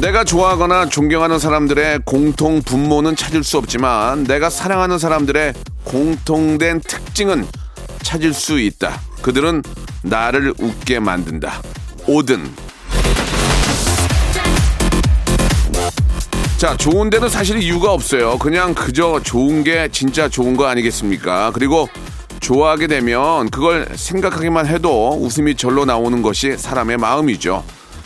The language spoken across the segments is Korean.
내가 좋아하거나 존경하는 사람들의 공통 분모는 찾을 수 없지만 내가 사랑하는 사람들의 공통된 특징은 찾을 수 있다. 그들은 나를 웃게 만든다. 오든 자, 좋은 데는 사실 이유가 없어요. 그냥 그저 좋은 게 진짜 좋은 거 아니겠습니까? 그리고 좋아하게 되면 그걸 생각하기만 해도 웃음이 절로 나오는 것이 사람의 마음이죠.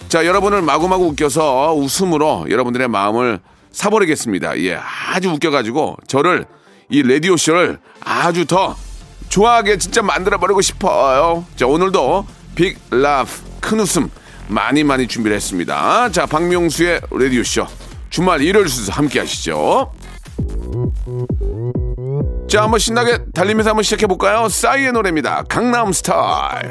자, 여러분을 마구마구 웃겨서 웃음으로 여러분들의 마음을 사버리겠습니다. 예, 아주 웃겨가지고 저를 이 라디오 쇼를 아주 더 좋아하게 진짜 만들어버리고 싶어요. 자, 오늘도 빅 라프, 큰 웃음 많이 많이 준비를 했습니다. 자, 박명수의 라디오 쇼. 주말 일요일 순서 함께 하시죠. 자, 한번 신나게 달리면서 한번 시작해 볼까요? 싸이의 노래입니다. 강남 스타일.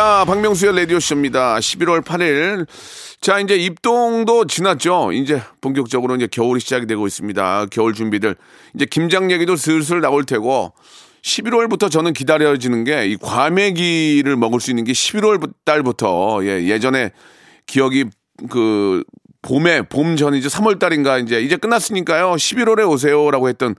자, 박명수의 라디오쇼입니다. 11월 8일. 자, 이제 입동도 지났죠. 이제 본격적으로 이제 겨울이 시작이 되고 있습니다. 겨울 준비들. 이제 김장 얘기도 슬슬 나올 테고, 11월부터 저는 기다려지는 게 이 과메기를 먹을 수 있는 게 11월 달부터, 예, 예전에 기억이 그 봄에, 봄 전이죠. 3월 달인가 이제, 이제 끝났으니까요. 11월에 오세요라고 했던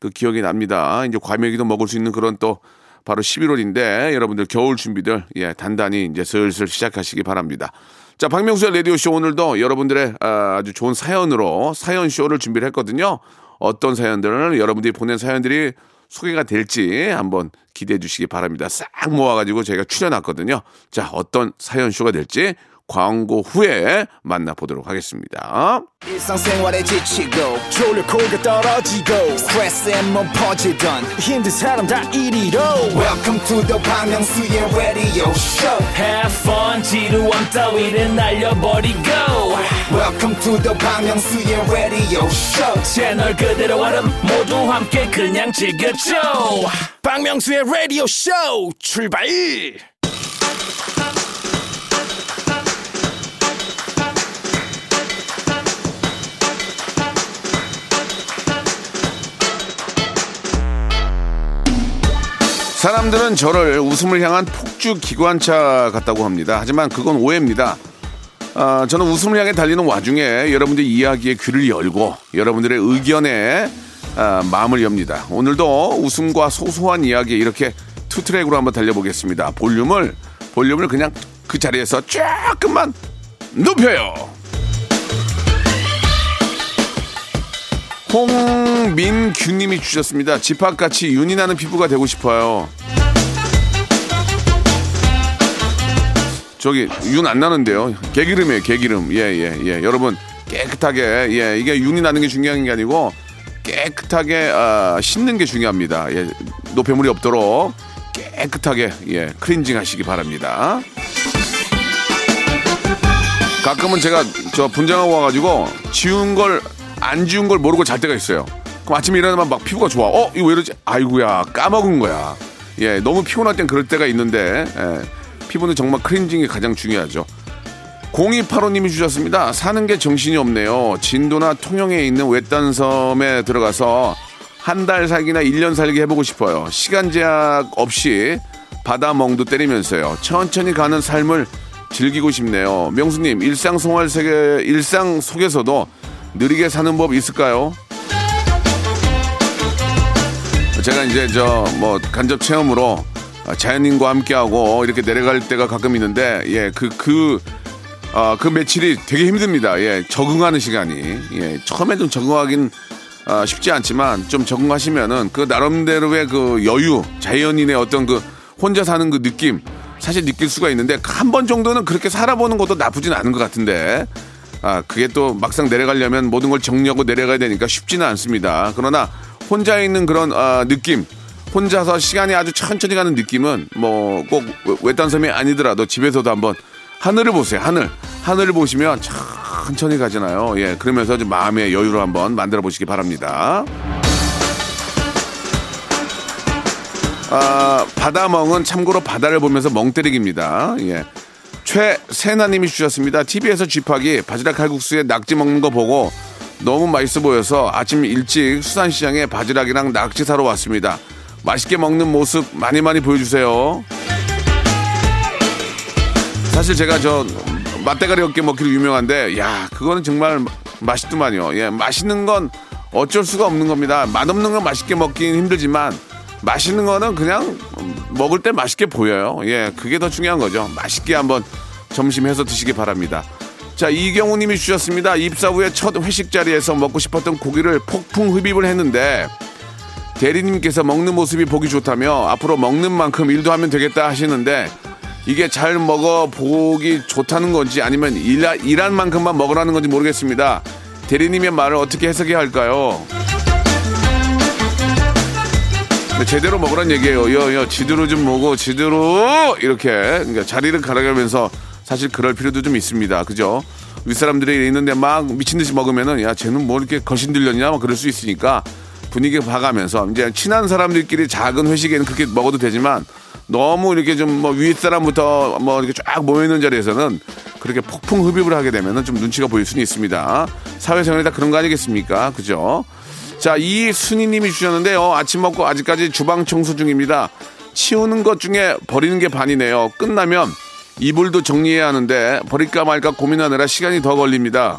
그 기억이 납니다. 이제 과메기도 먹을 수 있는 그런 또 바로 11월인데 여러분들 겨울 준비들 예 단단히 이제 슬슬 시작하시기 바랍니다. 자 박명수의 라디오 쇼 오늘도 여러분들의 아, 아주 좋은 사연으로 사연 쇼를 준비를 했거든요. 어떤 사연들을 여러분들이 보낸 사연들이 소개가 될지 한번 기대해 주시기 바랍니다. 싹 모아가지고 저희가 추려놨거든요. 자 어떤 사연 쇼가 될지 광고 후에 만나보도록 하겠습니다. 일상생활에 지치고, 졸려 코가 떨어지고, 스트레스에 몸 퍼지던, 힘든 사람 다 이리로. welcome to the Bang Myung-soo's radio show. Have fun 지루함 따위를 날려버리고. Welcome to the Bang Myung-soo's radio show. 채널 그대로 얼음 모두 함께 그냥 즐겨줘. 박명수의 라디오 쇼 출발 사람들은 저를 웃음을 향한 폭주 기관차 같다고 합니다. 하지만 그건 오해입니다. 아, 저는 웃음을 향해 달리는 와중에 여러분들의 이야기에 귀를 열고 여러분들의 의견에 아, 마음을 엽니다. 오늘도 웃음과 소소한 이야기 이렇게 투 트랙으로 한번 달려보겠습니다. 볼륨을 볼륨을 그냥 그 자리에서 조금만 높여요. 홍민규님이 주셨습니다. 집합같이 윤이 나는 피부가 되고 싶어요. 저기 윤 안 나는데요. 개기름이에요, 개기름. 예, 예, 예. 여러분 깨끗하게 예 이게 윤이 나는 게 중요한 게 아니고 깨끗하게 아, 씻는 게 중요합니다. 예, 노폐물이 없도록 깨끗하게 예 클렌징 하시기 바랍니다. 가끔은 제가 저 분장하고 와가지고 지운 걸 안 지운 걸 모르고 잘 때가 있어요. 그럼 아침에 일어나면 막 피부가 좋아. 어 이거 왜 이러지? 아이구야 까먹은 거야. 예 너무 피곤할 땐 그럴 때가 있는데 예, 피부는 정말 클렌징이 가장 중요하죠. 0285님이 주셨습니다. 사는 게 정신이 없네요. 진도나 통영에 있는 외딴 섬에 들어가서 한 달 살기나 1년 살기 해보고 싶어요. 시간 제약 없이 바다 멍도 때리면서요. 천천히 가는 삶을 즐기고 싶네요. 명수님, 일상 생활 세계, 일상 속에서도 느리게 사는 법 있을까요? 제가 이제 저 뭐 간접 체험으로 자연인과 함께하고 이렇게 내려갈 때가 가끔 있는데, 예, 그, 그, 아, 그 며칠이 되게 힘듭니다. 예, 적응하는 시간이. 예, 처음에 좀 적응하긴 아, 쉽지 않지만 좀 적응하시면은 그 나름대로의 그 여유, 자연인의 어떤 그 혼자 사는 그 느낌 사실 느낄 수가 있는데 한 번 정도는 그렇게 살아보는 것도 나쁘진 않은 것 같은데 아, 그게 또 막상 내려가려면 모든 걸 정리하고 내려가야 되니까 쉽지는 않습니다. 그러나 혼자 있는 그런 아, 느낌, 혼자서 시간이 아주 천천히 가는 느낌은 뭐 꼭 외딴 섬이 아니더라도 집에서도 한번 하늘을 보세요. 하늘. 하늘을 보시면 천천히 가잖아요. 예. 그러면서 좀 마음의 여유를 한번 만들어 보시기 바랍니다. 아, 바다멍은 참고로 바다를 보면서 멍 때리기입니다. 예. 최세나님이 주셨습니다. TV에서 쥐파기 바지락 칼국수에 낙지 먹는 거 보고 너무 맛있어 보여서 아침 일찍 수산시장에 바지락이랑 낙지 사러 왔습니다. 맛있게 먹는 모습 많이 많이 보여주세요. 사실 제가 저 맛대가리 어깨 먹기로 유명한데 야 그거는 정말 맛있더만요. 예, 맛있는 건 어쩔 수가 없는 겁니다. 맛없는 건 맛있게 먹긴 힘들지만 맛있는 거는 그냥 먹을 때 맛있게 보여요. 예, 그게 더 중요한 거죠. 맛있게 한번 점심 해서 드시기 바랍니다. 자, 이경우 님이 주셨습니다. 입사 후에 첫 회식 자리에서 먹고 싶었던 고기를 폭풍 흡입을 했는데 대리님께서 먹는 모습이 보기 좋다며 앞으로 먹는 만큼 일도 하면 되겠다 하시는데 이게 잘 먹어 보기 좋다는 건지 아니면 일, 일한 만큼만 먹으라는 건지 모르겠습니다. 대리님의 말을 어떻게 해석해야 할까요? 네, 제대로 먹으란 얘기예요. 여, 여, 지대로 좀 먹어, 지대로 이렇게 그러니까 자리를 갈아가면서 사실 그럴 필요도 좀 있습니다. 그죠? 윗사람들이 있는데 막 미친 듯이 먹으면은 야 쟤는 뭐 이렇게 거신 들렸냐 막 그럴 수 있으니까 분위기 봐가면서 이제 친한 사람들끼리 작은 회식에는 그렇게 먹어도 되지만 너무 이렇게 좀 뭐 윗사람부터 뭐 이렇게 쫙 모여있는 자리에서는 그렇게 폭풍 흡입을 하게 되면은 좀 눈치가 보일 수는 있습니다. 사회생활이 다 그런 거 아니겠습니까? 그죠? 자, 이순희님이 주셨는데요. 아침 먹고 아직까지 주방 청소 중입니다. 치우는 것 중에 버리는 게 반이네요. 끝나면 이불도 정리해야 하는데 버릴까 말까 고민하느라 시간이 더 걸립니다.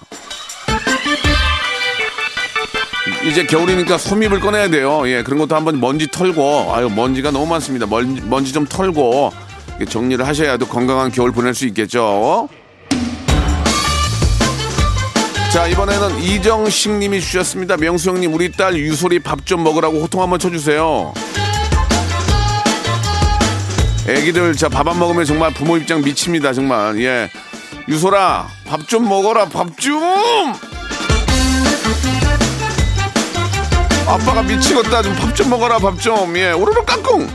이제 겨울이니까 솜잎을 꺼내야 돼요. 예, 그런 것도 한번 먼지 털고, 아유, 먼지가 너무 많습니다. 먼지, 먼지 좀 털고, 정리를 하셔야 또 건강한 겨울 보낼 수 있겠죠. 자, 이번에는 이정식 님이 주셨습니다. 명수 형님, 우리 딸 유솔이 밥 좀 먹으라고 호통 한번 쳐주세요. 애기들, 자, 밥 안 먹으면 정말 부모 입장 미칩니다, 정말. 예. 유솔아, 밥좀 먹어라, 밥 좀! 아빠가 미치겠다. 좀 밥 좀 먹어라, 밥 좀. 예, 오르르 깡꿍.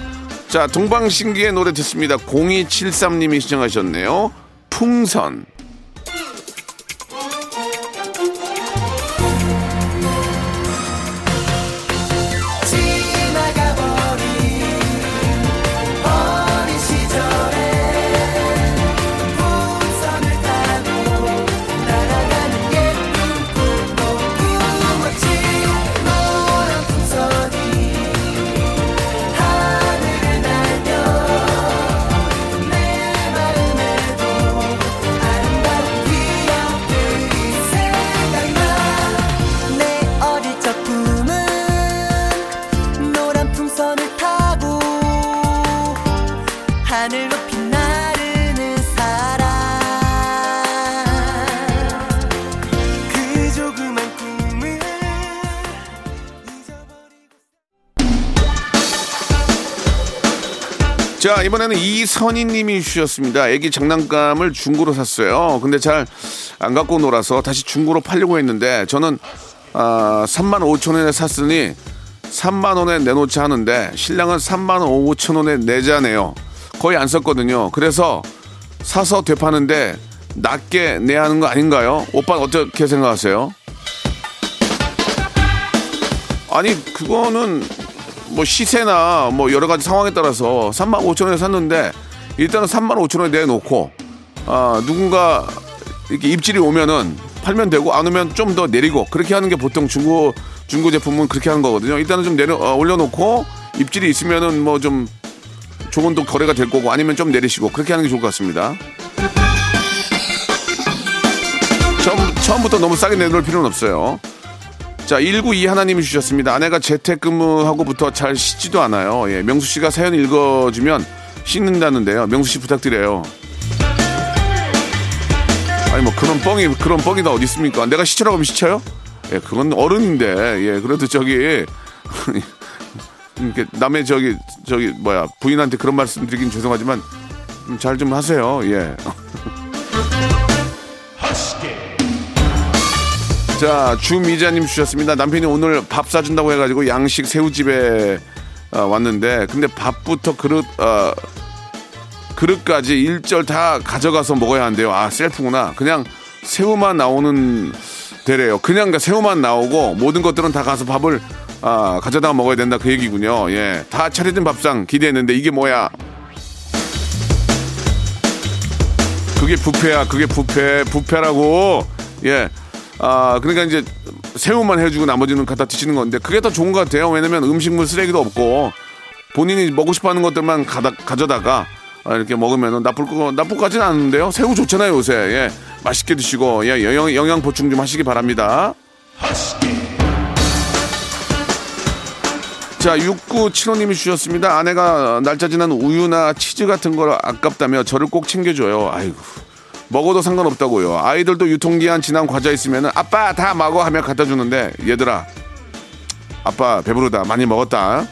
자, 동방신기의 노래 듣습니다. 0273님이 시청하셨네요. 풍선. 자, 이번에는 이선희 님이 주셨습니다. 애기 장난감을 중고로 샀어요. 근데 잘 안 갖고 놀아서 다시 중고로 팔려고 했는데 저는 아, 3만 5천 원에 샀으니 3만 원에 내놓자 하는데 신랑은 3만 5천 원에 내자네요. 거의 안 썼거든요. 그래서 사서 되파는데 낮게 내야 하는 거 아닌가요? 오빠는 어떻게 생각하세요? 아니 그거는 뭐 시세나 뭐 여러 가지 상황에 따라서 3만 5천 원에 샀는데 일단은 3만 5천 원에 내놓고 아 누군가 이렇게 입질이 오면은 팔면 되고 안 오면 좀 더 내리고 그렇게 하는 게 보통 중고 중고 제품은 그렇게 하는 거거든요. 일단은 좀 내려 어, 올려놓고 입질이 있으면은 뭐 좀 조금 더 거래가 될 거고 아니면 좀 내리시고 그렇게 하는 게 좋을 것 같습니다. 처음, 처음부터 너무 싸게 내놓을 필요는 없어요. 자, 192 하나님이 주셨습니다. 아내가 재택근무하고부터 잘 씻지도 않아요. 예, 명수 씨가 사연 읽어주면 씻는다는데요. 명수 씨 부탁드려요. 아니 뭐 그런 뻥이 그런 뻥이 다 어디 있습니까? 내가 시쳐라고 하면 시쳐요? 예, 그건 어른인데 예, 그래도 저기 이렇게 남의 저기 저기 뭐야 부인한테 그런 말씀 드리긴 죄송하지만 잘 좀 하세요. 예. 자, 주미자님 주셨습니다. 남편이 오늘 밥 사준다고 해가지고 양식 새우집에 어, 왔는데, 근데 밥부터 그릇, 어, 그릇까지 일절 다 가져가서 먹어야 한대요. 아, 셀프구나. 그냥 새우만 나오는 데래요. 그냥 그 새우만 나오고 모든 것들은 다 가서 밥을 아, 가져다 먹어야 된다 그 얘기군요. 예. 다 차려진 밥상 기대했는데 이게 뭐야? 그게 부패야. 그게 부패. 부패라고. 예. 아, 그러니까 이제 새우만 해주고 나머지는 갖다 드시는 건데 그게 더 좋은 것 같아요. 왜냐면 음식물 쓰레기도 없고 본인이 먹고 싶어 하는 것들만 가다, 가져다가 아, 이렇게 먹으면 나쁠 거, 나쁠 것 같지는 않은데요. 새우 좋잖아요, 요새. 예. 맛있게 드시고, 예, 영양, 영양 보충 좀 하시기 바랍니다. 자, 6975님이 주셨습니다. 아내가 날짜 지난 우유나 치즈 같은 걸 아깝다며 저를 꼭 챙겨줘요. 아이고. 먹어도 상관없다고요. 아이들도 유통기한 지난 과자 있으면 아빠 다 먹어 하며 갖다 주는데 얘들아 아빠 배부르다 많이 먹었다.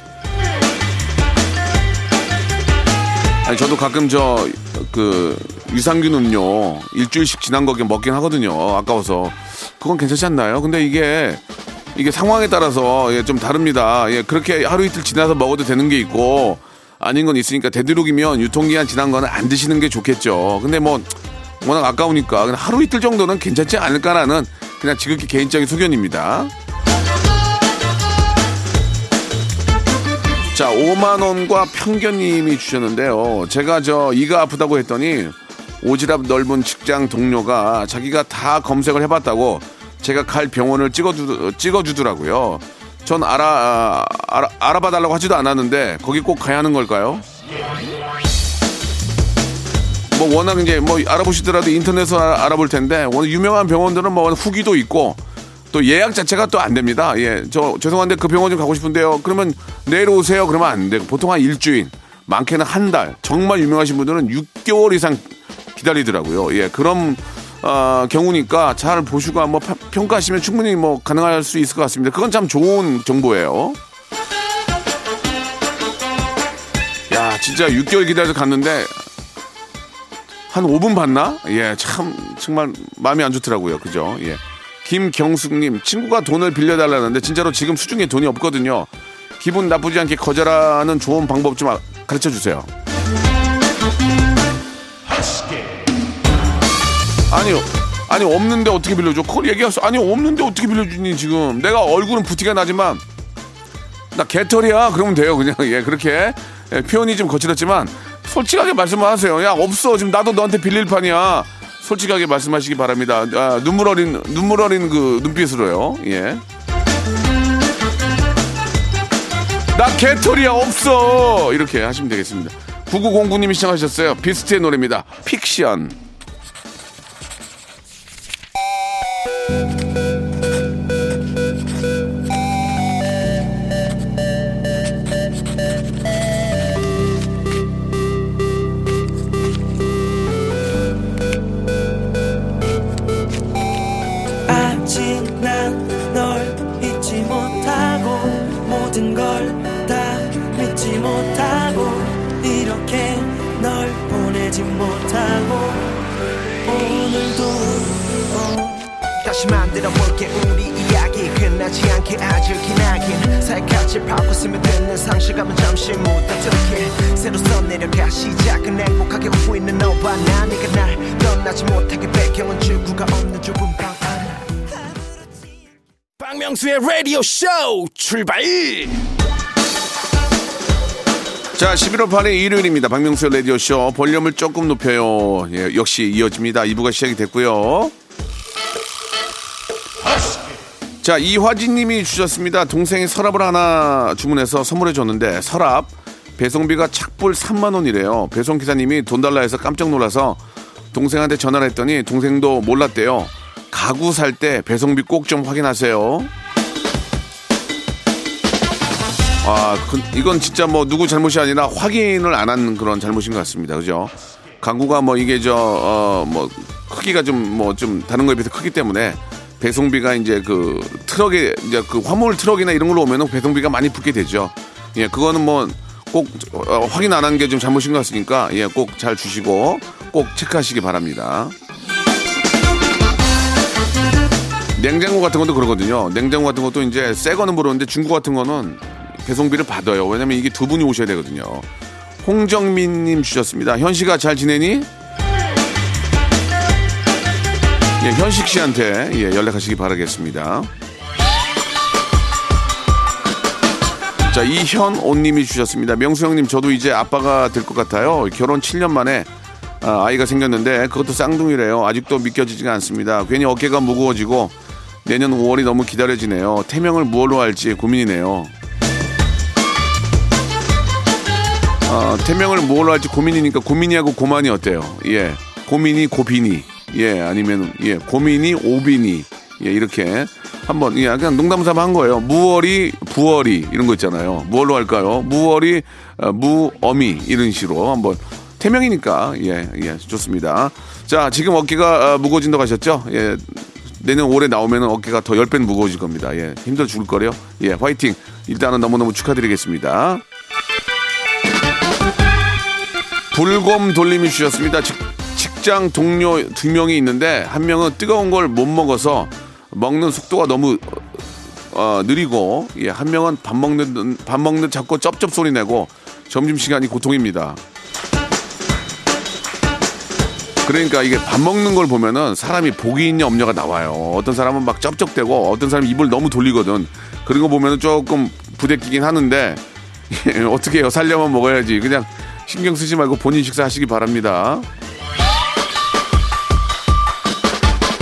아니 저도 가끔 저 그 유산균 음료 일주일씩 지난 거게 먹긴 하거든요. 아까워서 그건 괜찮지 않나요? 근데 이게 이게 상황에 따라서 예, 좀 다릅니다. 예, 그렇게 하루 이틀 지나서 먹어도 되는 게 있고 아닌 건 있으니까 되도록이면 유통기한 지난 거는 안 드시는 게 좋겠죠. 근데 뭐 워낙 아까우니까 그냥 하루 이틀 정도는 괜찮지 않을까라는 그냥 지극히 개인적인 소견입니다. 자, 5만 원과 편견님이 주셨는데요. 제가 저 이가 아프다고 했더니 오지랖 넓은 직장 동료가 자기가 다 검색을 해봤다고 제가 갈 병원을 찍어주, 찍어주더라고요. 전 알아, 아, 알아, 알아봐달라고 하지도 않았는데 거기 꼭 가야 하는 걸까요? 뭐 워낙 이제 뭐 알아보시더라도 인터넷에서 알아- 알아볼 텐데 워낙 유명한 병원들은 뭐 후기도 있고 또 예약 자체가 또 안 됩니다. 예, 저 죄송한데 그 병원 좀 가고 싶은데요. 그러면 내일 오세요. 그러면 안 되고 보통 한 일주일, 많게는 한 달. 정말 유명하신 분들은 6개월 이상 기다리더라고요. 예, 그런 어, 경우니까 잘 보시고 한번 파- 평가하시면 충분히 뭐 가능할 수 있을 것 같습니다. 그건 참 좋은 정보예요. 야, 진짜 6개월 기다려서 갔는데 한 5분 봤나? 예, 참 정말 마음이 안 좋더라고요. 그죠? 예. 김경숙님 친구가 돈을 빌려달라는데 진짜로 지금 수중에 돈이 없거든요. 기분 나쁘지 않게 거절하는 좋은 방법 좀 아- 가르쳐 주세요. 아니요. 아니 없는데 어떻게 빌려줘? 그걸 얘기했어. 아니 없는데 어떻게 빌려주니 지금? 내가 얼굴은 부티가 나지만 나 개털이야. 그러면 돼요. 그냥 예 그렇게 예, 표현이 좀 거칠었지만 솔직하게 말씀을 하세요. 야 없어 지금 나도 너한테 빌릴 판이야. 솔직하게 말씀하시기 바랍니다. 아, 눈물 어린 눈물 어린 그 눈빛으로요. 예. 나 개털이야 없어 이렇게 하시면 되겠습니다. 9909님이 시청하셨어요. 비스트의 노래입니다. 픽션. 다시 만들어 볼게 우리 이야기 끝나지 않게 아주 기나긴 살갗을 파고 스며 듣는 상실감은 잠시 묻어두게 새로 써내려가 시작은 행복하게 웃고 있는 너와 나 네가 날 떠나지 못하게 배경은 출구가 없는 좁은 방 박명수의 라디오 쇼 출발 자, 11월 8일 일요일입니다. 박명수 라디오쇼 볼륨을 조금 높여요. 예, 역시 이어집니다. 2부가 시작이 됐고요. 자, 이화진 님이 주셨습니다. 동생이 서랍을 하나 주문해서 선물해 줬는데 서랍 배송비가 착불 3만 원이래요. 배송 기사님이 돈 달라 해서 깜짝 놀라서 동생한테 전화를 했더니 동생도 몰랐대요. 가구 살 때 배송비 꼭 좀 확인하세요. 아, 그- 이건 진짜 뭐 누구 잘못이 아니라 확인을 안 한 그런 잘못인 것 같습니다. 그죠? 강구가 뭐 이게 저, 어, 뭐 크기가 좀뭐 좀 다른 거에 비해서 크기 때문에 배송비가 이제 그 트럭에 이제 그 화물 트럭이나 이런 걸로 오면은 배송비가 많이 붙게 되죠. 예, 그거는 뭐꼭 어, 확인 안 한 게 좀 잘못인 것 같으니까 예, 꼭 잘 주시고 꼭 체크하시기 바랍니다. 냉장고 같은 것도 그러거든요. 냉장고 같은 것도 이제 새 거는 모르는데 중고 같은 거는 배송비를 받아요. 왜냐면 이게 두 분이 오셔야 되거든요. 홍정민님 주셨습니다. 현 씨가 잘 지내니? 예, 현식 씨한테 예, 연락하시기 바라겠습니다. 자, 이현오님이 주셨습니다. 명수 형님, 저도 이제 아빠가 될 것 같아요. 결혼 7년 만에 아, 아이가 생겼는데 그것도 쌍둥이래요. 아직도 믿겨지지가 않습니다. 괜히 어깨가 무거워지고 내년 5월이 너무 기다려지네요. 태명을 무엇로 할지 고민이네요. 어, 태명을 뭘로 할지 고민이니까 고민이하고 고만이 어때요? 예. 고민이 고빈이. 예, 아니면, 예, 고민이 오빈이. 예, 이렇게 한번, 예, 그냥 농담 삼아 한 거예요. 무월이, 부월이, 이런 거 있잖아요. 무얼로 할까요? 무월이, 어, 무어미, 이런 식으로 한번. 태명이니까, 예, 예, 좋습니다. 자, 지금 어깨가 어, 무거워진다고 하셨죠? 예, 내년 올해 나오면 어깨가 더 10배는 무거워질 겁니다. 예, 힘들어 죽을 거래요. 예, 화이팅. 일단은 너무너무 축하드리겠습니다. 불곰 돌림이 주셨습니다. 직, 직장 동료 두 명이 있는데 한 명은 뜨거운 걸 못 먹어서 먹는 속도가 너무 어, 느리고 예, 한 명은 밥 먹는 밥 먹는 자꾸 쩝쩝 소리 내고 점심 시간이 고통입니다. 그러니까 이게 밥 먹는 걸 보면은 사람이 복이 있냐 없냐가 나와요. 어떤 사람은 막 쩝쩝대고 어떤 사람은 입을 너무 돌리거든. 그런 거 보면은 조금 부대끼긴 하는데 예, 어떻게 해요? 살려면 먹어야지. 그냥 신경 쓰지 말고 본인 식사하시기 바랍니다.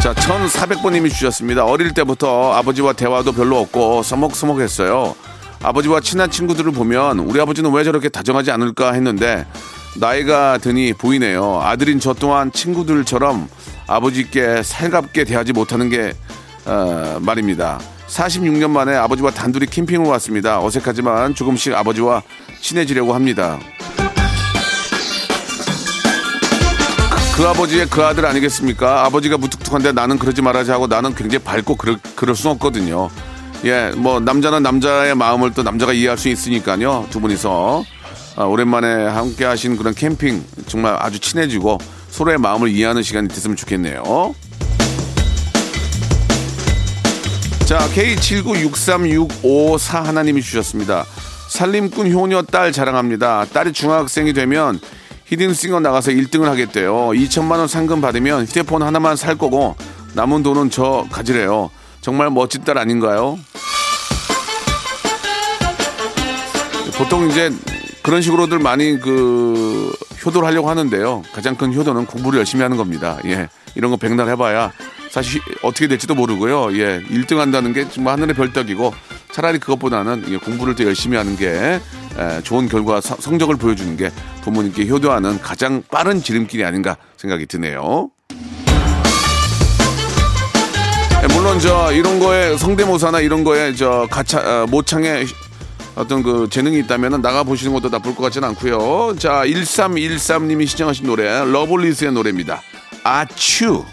자, 1400번님이 주셨습니다. 어릴 때부터 아버지와 대화도 별로 없고 서먹서먹했어요. 아버지와 친한 친구들을 보면 우리 아버지는 왜 저렇게 다정하지 않을까 했는데 나이가 드니 보이네요. 아들인 저 또한 친구들처럼 아버지께 살갑게 대하지 못하는 게 어, 말입니다. 46년 만에 아버지와 단둘이 캠핑을 왔습니다. 어색하지만 조금씩 아버지와 친해지려고 합니다. 그 아버지의 그 아들 아니겠습니까? 아버지가 무뚝뚝한데 나는 그러지 말아야지 하고 나는 굉장히 밝고 그럴, 그럴 수는 없거든요. 예, 뭐 남자는 남자의 마음을 또 남자가 이해할 수 있으니까요. 두 분이서 아, 오랜만에 함께 하신 그런 캠핑 정말 아주 친해지고 서로의 마음을 이해하는 시간이 됐으면 좋겠네요. 자, K796365 하나님이 주셨습니다. 살림꾼 효녀 딸 자랑합니다. 딸이 중학생이 되면 히든싱어 나가서 1등을 하겠대요. 2천만 원 상금 받으면 휴대폰 하나만 살 거고 남은 돈은 저 가지래요. 정말 멋진 딸 아닌가요? 보통 이제 그런 식으로들 많이 그 효도를 하려고 하는데요. 가장 큰 효도는 공부를 열심히 하는 겁니다. 예. 이런 거 백날 해봐야 사실 어떻게 될지도 모르고요. 예. 1등 한다는 게 정말 하늘의 별떡이고 차라리 그것보다는 예, 공부를 더 열심히 하는 게 에, 좋은 결과 서- 성적을 보여주는 게 부모님께 효도하는 가장 빠른 지름길이 아닌가 생각이 드네요. 예, 물론 저 이런 거에 성대모사나 이런 거에 저 가차 어, 모창에 어떤 그 재능이 있다면 나가 보시는 것도 나쁠 것 같지는 않고요. 자, 1313님이 신청하신 노래 러블리즈의 노래입니다. 아츄.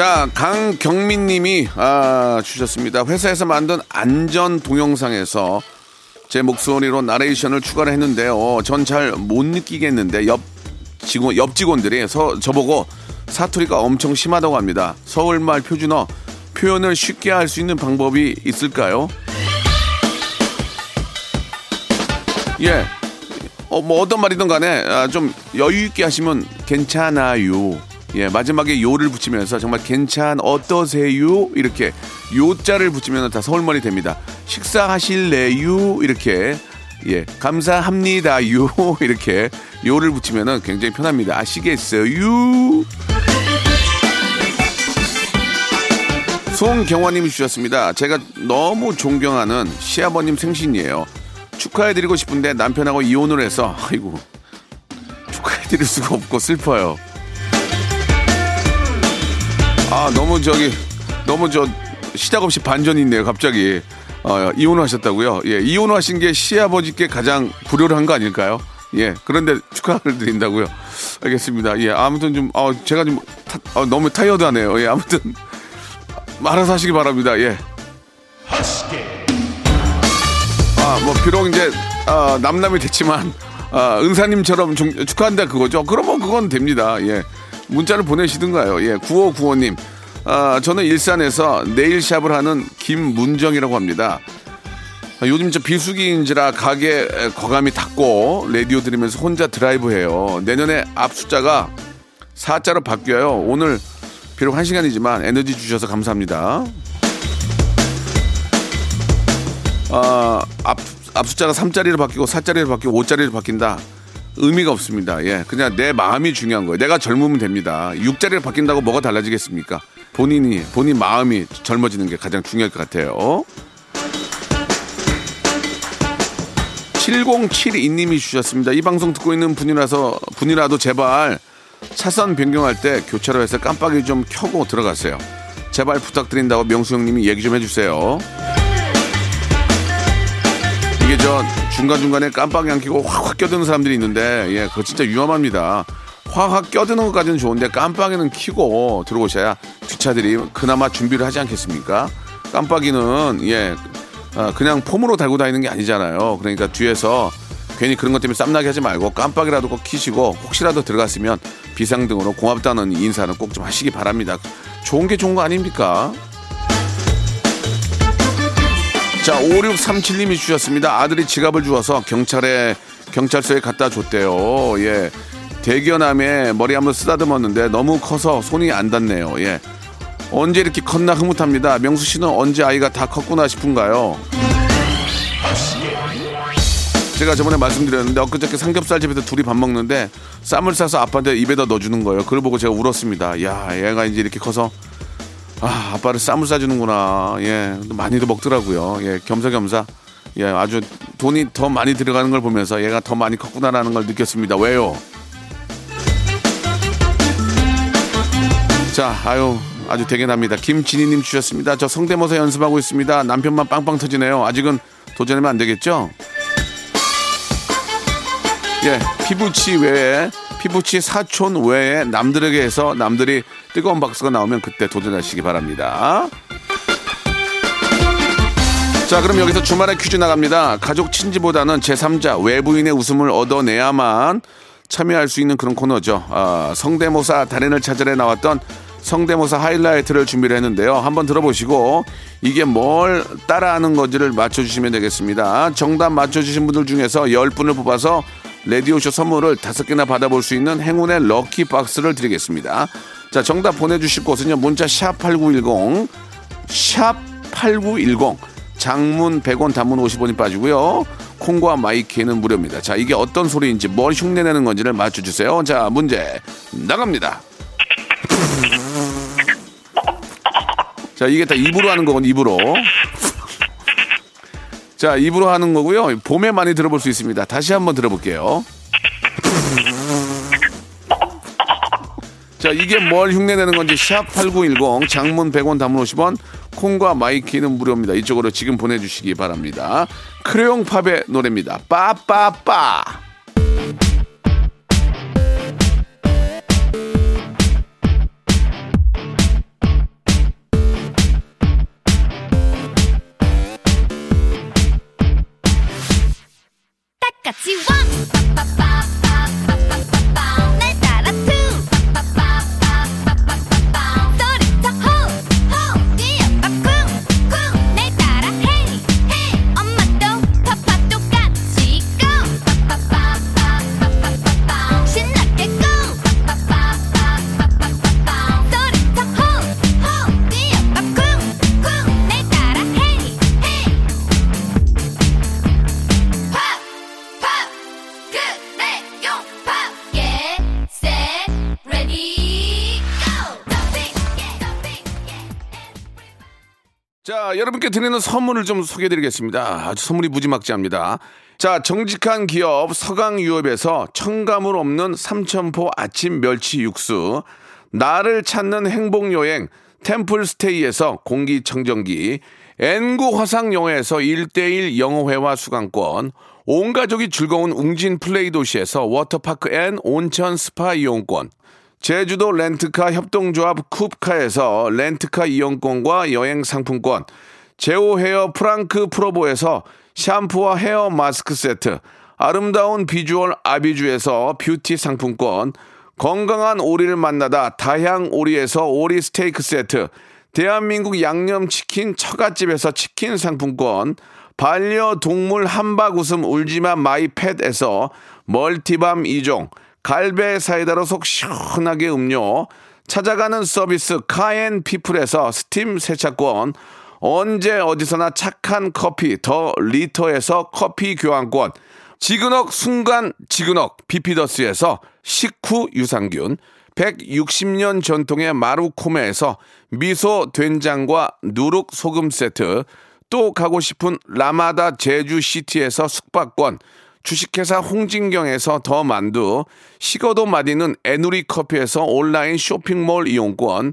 자, 강경민 님이 아, 주셨습니다. 회사에서 만든 안전 동영상에서 제 목소리로 나레이션을 추가를 했는데요. 전 잘 못 느끼겠는데 옆 직원 옆 직원들이 서, 저보고 사투리가 엄청 심하다고 합니다. 서울말 표준어 표현을 쉽게 할 수 있는 방법이 있을까요? 예. 어, 뭐 어떤 말이든 간에 아, 좀 여유 있게 하시면 괜찮아요. 예, 마지막에 요를 붙이면서 정말 괜찮 어떠세요? 이렇게 요자를 붙이면 다 서울말이 됩니다. 식사하실래요? 이렇게 예, 감사합니다요. 이렇게 요를 붙이면은 굉장히 편합니다. 아시겠어요? 송경화님이 주셨습니다. 제가 너무 존경하는 시아버님 생신이에요. 축하해드리고 싶은데 남편하고 이혼을 해서 아이고 축하해드릴 수가 없고 슬퍼요. 아 너무 저기 너무 저 시작 없이 반전이 있네요. 갑자기 어, 이혼하셨다고요? 예, 이혼하신 게 시아버지께 가장 불효를 한 거 아닐까요? 예, 그런데 축하를 드린다고요. 알겠습니다. 예, 아무튼 좀 어, 제가 좀 타, 어, 너무 타이어드하네요. 예, 아무튼 알아서 하시기 바랍니다. 예. 아, 뭐 비록 이제 아, 남남이 됐지만 아, 은사님처럼 좀 축하한다 그거죠. 그러면 그건 됩니다. 예. 문자를 보내시든가요. 예. 9595님. 아, 저는 일산에서 네일샵을 하는 김문정이라고 합니다. 아, 요즘 저 비수기인지라 가게 거감이 닫고 라디오 들으면서 혼자 드라이브해요. 내년에 앞 숫자가 4자로 바뀌어요. 오늘 비록 한 시간이지만 에너지 주셔서 감사합니다. 아, 앞, 앞 숫자가 3자리로 바뀌고 4자리로 바뀌고 5자리로 바뀐다. 의미가 없습니다. 예. 그냥 내 마음이 중요한 거예요. 내가 젊으면 됩니다. 6자리로 바뀐다고 뭐가 달라지겠습니까? 본인이, 본인 마음이 젊어지는 게 가장 중요할 것 같아요. 7072님이 주셨습니다. 이 방송 듣고 있는 분이라서, 분이라도 제발 차선 변경할 때 교차로에서 깜빡이 좀 켜고 들어갔어요. 제발 부탁드린다고 명수 형님이 얘기 좀 해주세요. 이게 저 중간중간에 깜빡이 안 켜고 확확 껴드는 사람들이 있는데 예, 그거 진짜 위험합니다. 확확 껴드는 것까지는 좋은데 깜빡이는 켜고 들어오셔야 뒷차들이 그나마 준비를 하지 않겠습니까? 깜빡이는 예, 아, 그냥 폼으로 달고 다니는 게 아니잖아요. 그러니까 뒤에서 괜히 그런 것 때문에 쌈나게 하지 말고 깜빡이라도 꼭 키시고 혹시라도 들어갔으면 비상등으로 고맙다는 인사는 꼭 좀 하시기 바랍니다. 좋은 게 좋은 거 아닙니까? 자, 5637님이 주셨습니다. 아들이 지갑을 주어서 경찰에, 경찰서에 갖다 줬대요. 예. 대견함에 머리 한번 쓰다듬었는데 너무 커서 손이 안 닿네요. 예. 언제 이렇게 컸나 흐뭇합니다. 명수 씨는 언제 아이가 다 컸구나 싶은가요? 제가 저번에 말씀드렸는데 엊그저께 삼겹살 집에서 둘이 밥 먹는데 쌈을 싸서 아빠한테 입에다 넣어주는 거예요. 그걸 보고 제가 울었습니다. 야, 얘가 이제 이렇게 커서 아, 아빠를 쌈을 싸주는구나. 예, 많이도 먹더라고요. 예, 겸사겸사. 예, 아주 돈이 더 많이 들어가는 걸 보면서 얘가 더 많이 컸구나라는 걸 느꼈습니다. 왜요? 자, 아유, 아주 대견합니다. 김진희님 주셨습니다. 저 성대모사 연습하고 있습니다. 남편만 빵빵 터지네요. 아직은 도전하면 안 되겠죠? 예, 피부치 외에 피부치 사촌 외에 남들에게 해서 남들이 뜨거운 박수가 나오면 그때 도전하시기 바랍니다. 자, 그럼 여기서 주말에 퀴즈 나갑니다. 가족 친지보다는 제3자 외부인의 웃음을 얻어내야만 참여할 수 있는 그런 코너죠. 아, 성대모사 달인을 찾으러 나왔던 성대모사 하이라이트를 준비를 했는데요. 한번 들어보시고 이게 뭘 따라하는 건지를 맞춰주시면 되겠습니다. 정답 맞춰주신 분들 중에서 10분을 뽑아서 레디오쇼 선물을 다섯 개나 받아볼 수 있는 행운의 럭키 박스를 드리겠습니다. 자, 정답 보내주실 곳은요. 문자 샵8910, 샵8910, 장문 100원, 단문 50원이 빠지고요. 콩과 마이 K는 무료입니다. 자, 이게 어떤 소리인지 뭘 흉내내는 건지를 맞춰주세요. 자, 문제 나갑니다. 자, 이게 다 입으로 하는 거거든 입으로. 자, 입으로 하는 거고요. 봄에 많이 들어볼 수 있습니다. 다시 한번 들어볼게요. 자, 이게 뭘 흉내내는 건지 샵8910 장문 100원 단문 50원 콩과 마이 K는 무료입니다. 이쪽으로 지금 보내주시기 바랍니다. 크레용 팝의 노래입니다. 빠빠빠. 여러분께 드리는 선물을 좀 소개해드리겠습니다. 아주 선물이 무지막지합니다. 자, 정직한 기업 서강유업에서 첨가물 없는 삼천포 아침 멸치 육수, 나를 찾는 행복여행 템플스테이에서 공기청정기, 엔구 화상영어에서 1대1 영어회화 수강권, 온 가족이 즐거운 웅진 플레이 도시에서 워터파크 and 온천 스파 이용권, 제주도 렌트카 협동조합 쿱카에서 렌트카 이용권과 여행 상품권, 제오 헤어 프랑크 프로보에서 샴푸와 헤어 마스크 세트, 아름다운 비주얼 아비주에서 뷰티 상품권, 건강한 오리를 만나다 다향 오리에서 오리 스테이크 세트, 대한민국 양념치킨 처갓집에서 치킨 상품권, 반려동물 함박웃음 울지마 마이 펫에서 multi balm 2종, 갈배 사이다로 속 시원하게 음료, 찾아가는 서비스 카앤피플에서 스팀 세차권, 언제 어디서나 착한 커피 더 리터에서 커피 교환권, 지근억 순간 지근억 비피더스에서 식후 유산균, 160년 전통의 마루코메에서 미소 된장과 누룩 소금 세트, 또 가고 싶은 라마다 제주시티에서 숙박권, 주식회사 홍진경에서 더 만두, 식어도 맛있는 에누리 커피에서 온라인 쇼핑몰 이용권,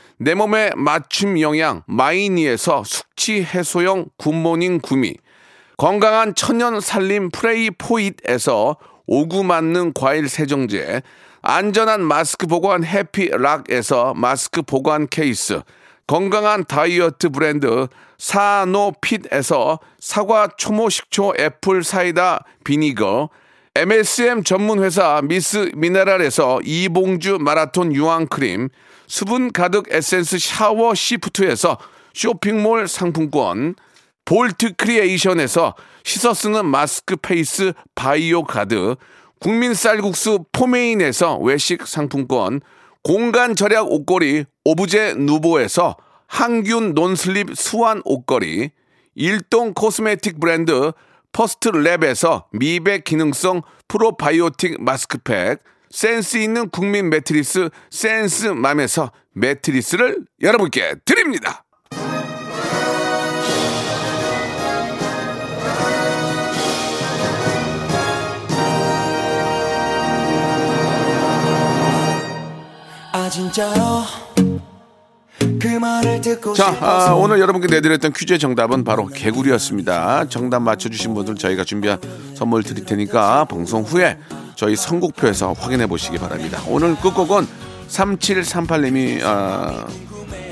내 몸에 맞춤 영양 마이니에서 숙취 해소용 굿모닝 구미, 건강한 천연 살림 프레이 포잇에서 오구 맞는 과일 세정제, 안전한 마스크 보관 해피락에서 마스크 보관 케이스, 건강한 다이어트 브랜드 사노핏에서 사과 초모 식초 apple cider vinegar, MSM 전문 회사 미스 미네랄에서 이봉주 마라톤 유황 크림, 수분 가득 에센스 샤워 시프트에서 쇼핑몰 상품권, 볼트 크리에이션에서 씻어 쓰는 마스크 페이스 바이오 가드, 국민 쌀국수 포메인에서 외식 상품권, 공간 절약 옷걸이 오브제 누보에서 항균 non-slip 수완 옷걸이, 일동 코스메틱 브랜드 퍼스트 랩에서 미백 기능성 프로바이오틱 마스크팩, 센스 있는 국민 매트리스 센스맘에서 매트리스를 여러분께 드립니다. 아 듣고 자, 싶어서 아, 오늘 여러분께 내드렸던 퀴즈의 정답은 바로 개구리였습니다. 정답 맞춰주신 분들 저희가 준비한 선물 드릴 테니까 방송 후에 저희 선곡표에서 확인해 보시기 바랍니다. 오늘 끝곡은 3738님이 아,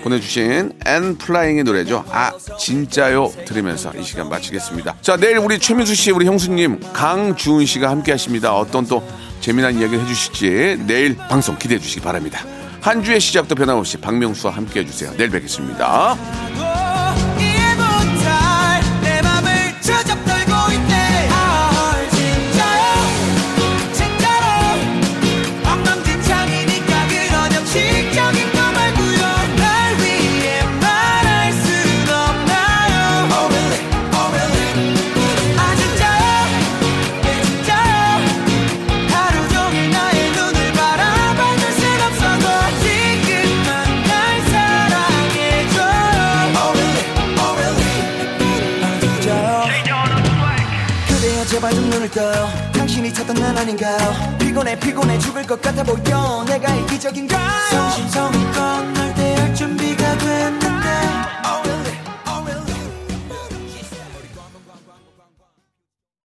보내주신 엔플라잉의 노래죠. 아 진짜요 들으면서 이 시간 마치겠습니다. 자 내일 우리 최민수 씨, 우리 형수님, 강주은 씨가 함께하십니다. 어떤 또 재미난 이야기를 해주실지 내일 방송 기대해 주시기 바랍니다. 한 주의 시작도 변함없이 박명수와 함께 해 주세요. 내일 뵙겠습니다. 눈을 떠요. 당신이 찾던 난 아닌가요? 피곤해 피곤해 죽을 것 같아 보여. 내가 이기적인가요? 성심성의껏 널